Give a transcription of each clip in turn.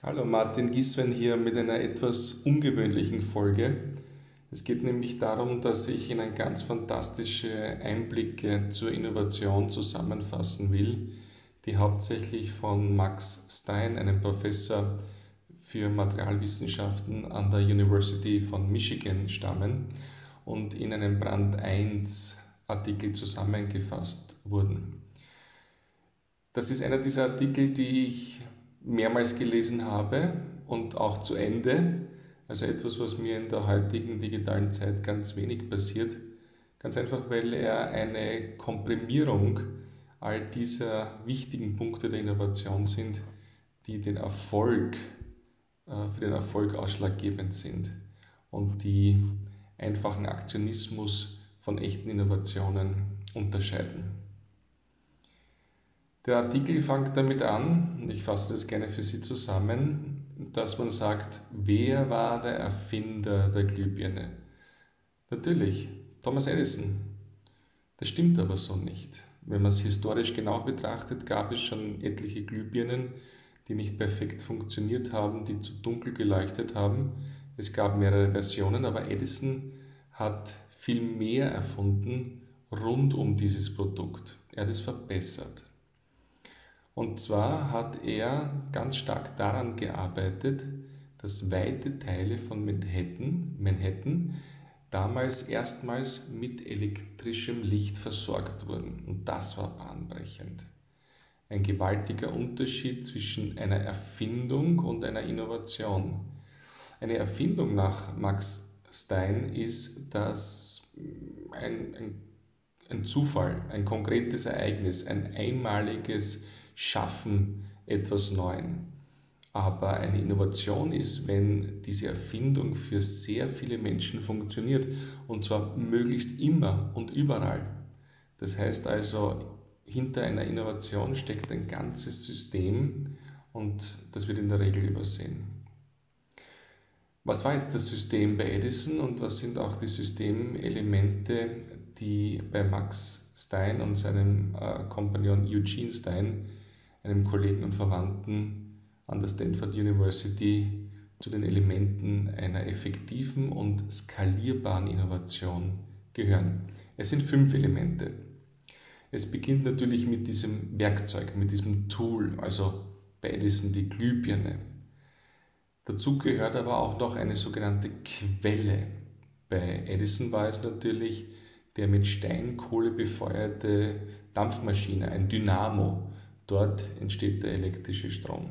Hallo, Martin Giswen hier mit einer etwas ungewöhnlichen Folge. Es geht nämlich darum, dass ich Ihnen ganz fantastische Einblicke zur Innovation zusammenfassen will, die hauptsächlich von Max Stein, einem Professor für Materialwissenschaften an der University von Michigan, stammen und in einem Brand 1 Artikel zusammengefasst wurden. Das ist einer dieser Artikel, die ich mehrmals gelesen habe und auch zu Ende. Also etwas, was mir in der heutigen digitalen Zeit ganz wenig passiert. Ganz einfach, weil er eine Komprimierung all dieser wichtigen Punkte der Innovation sind, die den Erfolg, äh, für den Erfolg ausschlaggebend sind und die einfachen Aktionismus von echten Innovationen unterscheiden. Der Artikel fängt damit an, und ich fasse das gerne für Sie zusammen, dass man sagt, wer war der Erfinder der Glühbirne? Natürlich, Thomas Edison. Das stimmt aber so nicht. Wenn man es historisch genau betrachtet, gab es schon etliche Glühbirnen, die nicht perfekt funktioniert haben, die zu dunkel geleuchtet haben. Es gab mehrere Versionen, aber Edison hat viel mehr erfunden rund um dieses Produkt. Er hat es verbessert. Und zwar hat er ganz stark daran gearbeitet, dass weite Teile von Manhattan, Manhattan damals erstmals mit elektrischem Licht versorgt wurden. Und das war bahnbrechend. Ein gewaltiger Unterschied zwischen einer Erfindung und einer Innovation. Eine Erfindung nach Max Stein ist, dass ein, ein, ein Zufall, ein konkretes Ereignis, ein einmaliges schaffen etwas Neuen. Aber eine Innovation ist, wenn diese Erfindung für sehr viele Menschen funktioniert und zwar möglichst immer und überall. Das heißt also, hinter einer Innovation steckt ein ganzes System und das wird in der Regel übersehen. Was war jetzt das System bei Edison und was sind auch die Systemelemente, die bei Max Stein und seinem äh, Kompagnon Eugene Stein einem Kollegen und Verwandten an der Stanford University zu den Elementen einer effektiven und skalierbaren Innovation gehören. Es sind fünf Elemente. Es beginnt natürlich mit diesem Werkzeug, mit diesem Tool, also bei Edison die Glühbirne. Dazu gehört aber auch noch eine sogenannte Quelle. Bei Edison war es natürlich der mit Steinkohle befeuerte Dampfmaschine, ein Dynamo, Dort entsteht der elektrische Strom.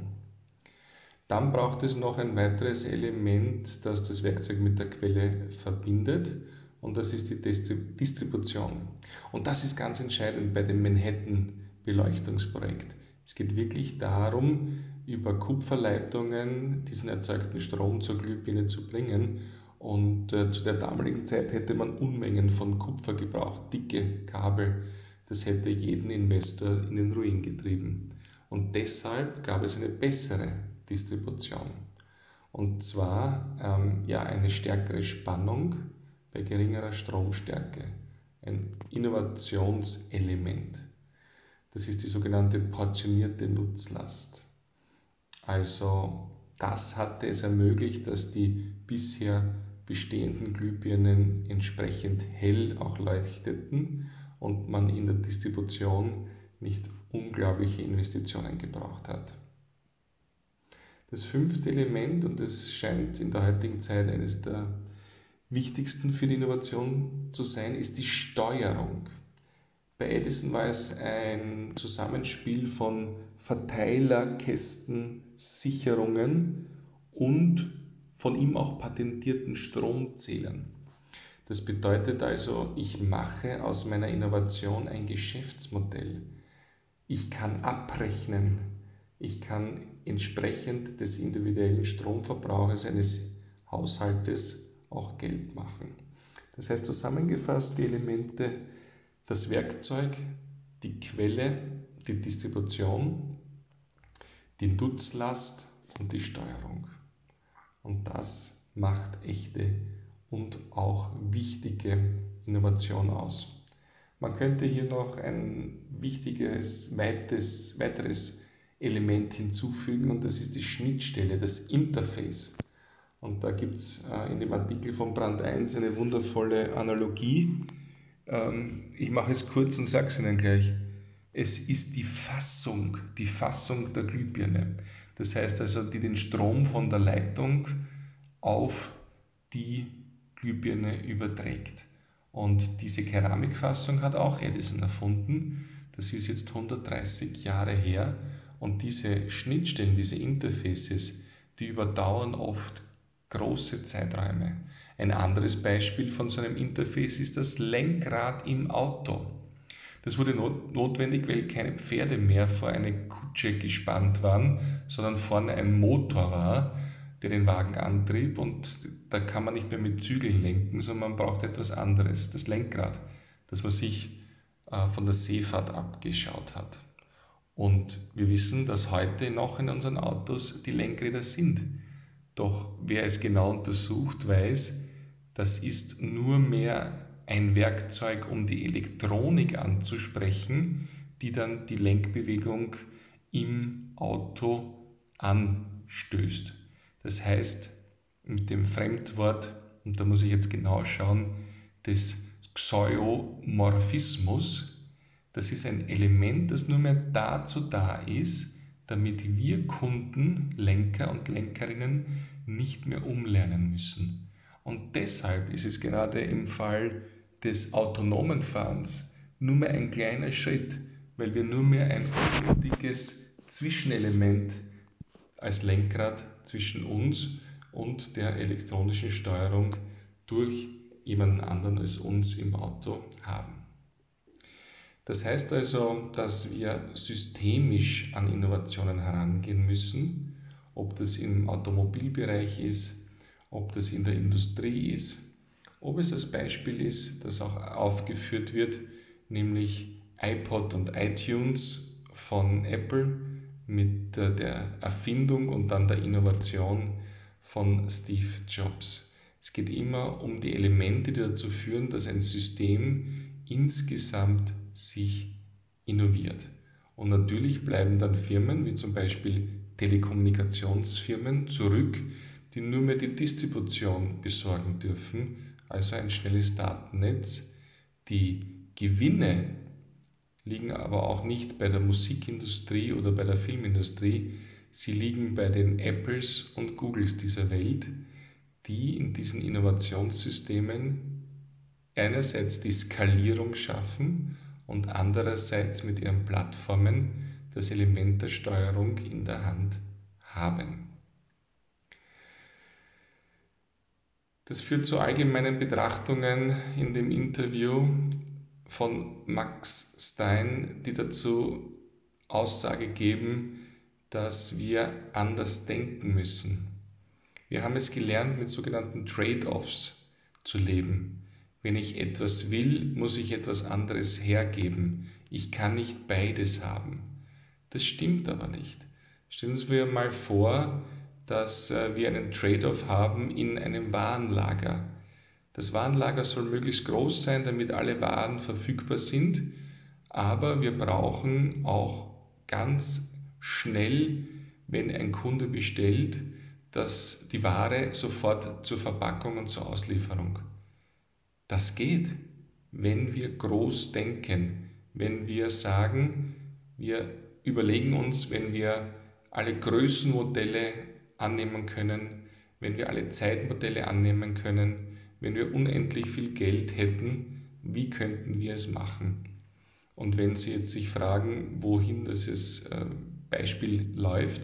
Dann braucht es noch ein weiteres Element, das das Werkzeug mit der Quelle verbindet und das ist die Distribution. Und das ist ganz entscheidend bei dem Manhattan-Beleuchtungsprojekt. Es geht wirklich darum, über Kupferleitungen diesen erzeugten Strom zur Glühbirne zu bringen. Und äh, zu der damaligen Zeit hätte man Unmengen von Kupfer gebraucht, dicke Kabel das hätte jeden Investor in den Ruin getrieben. Und deshalb gab es eine bessere Distribution. Und zwar ähm, ja, eine stärkere Spannung bei geringerer Stromstärke. Ein Innovationselement. Das ist die sogenannte portionierte Nutzlast. Also das hatte es ermöglicht, dass die bisher bestehenden Glühbirnen entsprechend hell auch leuchteten und man in der Distribution nicht unglaubliche Investitionen gebraucht hat. Das fünfte Element, und das scheint in der heutigen Zeit eines der wichtigsten für die Innovation zu sein, ist die Steuerung. Bei Edison war es ein Zusammenspiel von Verteilerkästen, Sicherungen und von ihm auch patentierten Stromzählern. Das bedeutet also, ich mache aus meiner Innovation ein Geschäftsmodell. Ich kann abrechnen. Ich kann entsprechend des individuellen Stromverbrauches eines Haushaltes auch Geld machen. Das heißt zusammengefasst die Elemente, das Werkzeug, die Quelle, die Distribution, die Nutzlast und die Steuerung. Und das macht echte und auch wichtige Innovation aus. Man könnte hier noch ein wichtiges weites, weiteres Element hinzufügen und das ist die Schnittstelle, das Interface. Und da gibt es äh, in dem Artikel von Brand 1 eine wundervolle Analogie. Ähm, ich mache es kurz und sage es Ihnen gleich. Es ist die Fassung, die Fassung der Glühbirne. Das heißt also, die den Strom von der Leitung auf die Glühbirne überträgt. Und diese Keramikfassung hat auch Edison erfunden. Das ist jetzt 130 Jahre her. Und diese Schnittstellen, diese Interfaces, die überdauern oft große Zeiträume. Ein anderes Beispiel von so einem Interface ist das Lenkrad im Auto. Das wurde notwendig, weil keine Pferde mehr vor eine Kutsche gespannt waren, sondern vorne ein Motor war, der den Wagen antrieb und da kann man nicht mehr mit Zügeln lenken, sondern man braucht etwas anderes, das Lenkrad, das man sich äh, von der Seefahrt abgeschaut hat. Und wir wissen, dass heute noch in unseren Autos die Lenkräder sind. Doch wer es genau untersucht, weiß, das ist nur mehr ein Werkzeug, um die Elektronik anzusprechen, die dann die Lenkbewegung im Auto anstößt. Das heißt, mit dem Fremdwort, und da muss ich jetzt genau schauen, des Xeomorphismus, das ist ein Element, das nur mehr dazu da ist, damit wir Kunden, Lenker und Lenkerinnen nicht mehr umlernen müssen. Und deshalb ist es gerade im Fall des autonomen Fahrens nur mehr ein kleiner Schritt, weil wir nur mehr ein unnötiges Zwischenelement als Lenkrad zwischen uns und der elektronischen Steuerung durch jemanden anderen als uns im Auto haben. Das heißt also, dass wir systemisch an Innovationen herangehen müssen, ob das im Automobilbereich ist, ob das in der Industrie ist, ob es als Beispiel ist, das auch aufgeführt wird, nämlich iPod und iTunes von Apple mit der Erfindung und dann der Innovation von Steve Jobs. Es geht immer um die Elemente, die dazu führen, dass ein System insgesamt sich innoviert. Und natürlich bleiben dann Firmen wie zum Beispiel Telekommunikationsfirmen zurück, die nur mehr die Distribution besorgen dürfen, also ein schnelles Datennetz. Die Gewinne liegen aber auch nicht bei der Musikindustrie oder bei der Filmindustrie, sie liegen bei den Apples und Googles dieser Welt, die in diesen Innovationssystemen einerseits die Skalierung schaffen und andererseits mit ihren Plattformen das Element der Steuerung in der Hand haben. Das führt zu allgemeinen Betrachtungen in dem Interview von Max Stein, die dazu Aussage geben, dass wir anders denken müssen. Wir haben es gelernt, mit sogenannten Trade-offs zu leben. Wenn ich etwas will, muss ich etwas anderes hergeben. Ich kann nicht beides haben. Das stimmt aber nicht. Stellen Sie mir mal vor, dass äh, wir einen Trade-off haben in einem Warenlager. Das Warenlager soll möglichst groß sein, damit alle Waren verfügbar sind, aber wir brauchen auch ganz schnell, wenn ein Kunde bestellt, dass die Ware sofort zur Verpackung und zur Auslieferung. Das geht, wenn wir groß denken, wenn wir sagen, wir überlegen uns, wenn wir alle Größenmodelle annehmen können, wenn wir alle Zeitmodelle annehmen können, wenn wir unendlich viel Geld hätten, wie könnten wir es machen? Und wenn Sie jetzt sich fragen, wohin das äh, Beispiel läuft,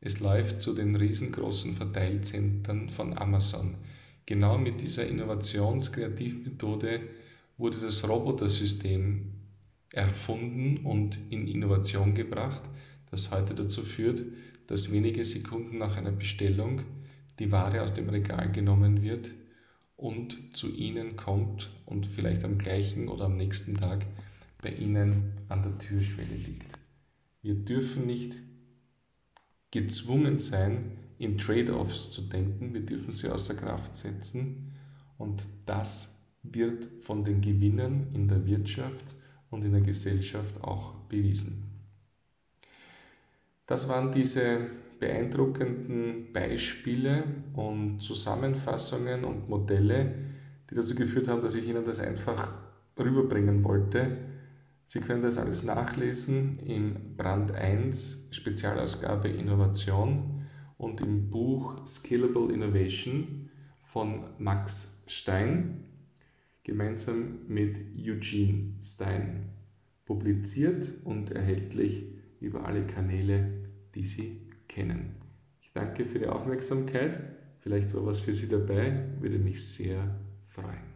es läuft zu den riesengroßen Verteilzentren von Amazon. Genau mit dieser Innovationskreativmethode wurde das Robotersystem erfunden und in Innovation gebracht, das heute dazu führt, dass wenige Sekunden nach einer Bestellung die Ware aus dem Regal genommen wird und zu Ihnen kommt und vielleicht am gleichen oder am nächsten Tag bei Ihnen an der Türschwelle liegt. Wir dürfen nicht gezwungen sein, in Trade-offs zu denken, wir dürfen sie außer Kraft setzen und das wird von den Gewinnern in der Wirtschaft und in der Gesellschaft auch bewiesen. Das waren diese beeindruckenden Beispiele und Zusammenfassungen und Modelle, die dazu geführt haben, dass ich Ihnen das einfach rüberbringen wollte. Sie können das alles nachlesen im Brand 1 Spezialausgabe Innovation und im Buch Scalable Innovation von Max Stein gemeinsam mit Eugene Stein publiziert und erhältlich über alle Kanäle, die Sie kennen. Ich danke für die Aufmerksamkeit. Vielleicht war was für Sie dabei, würde mich sehr freuen.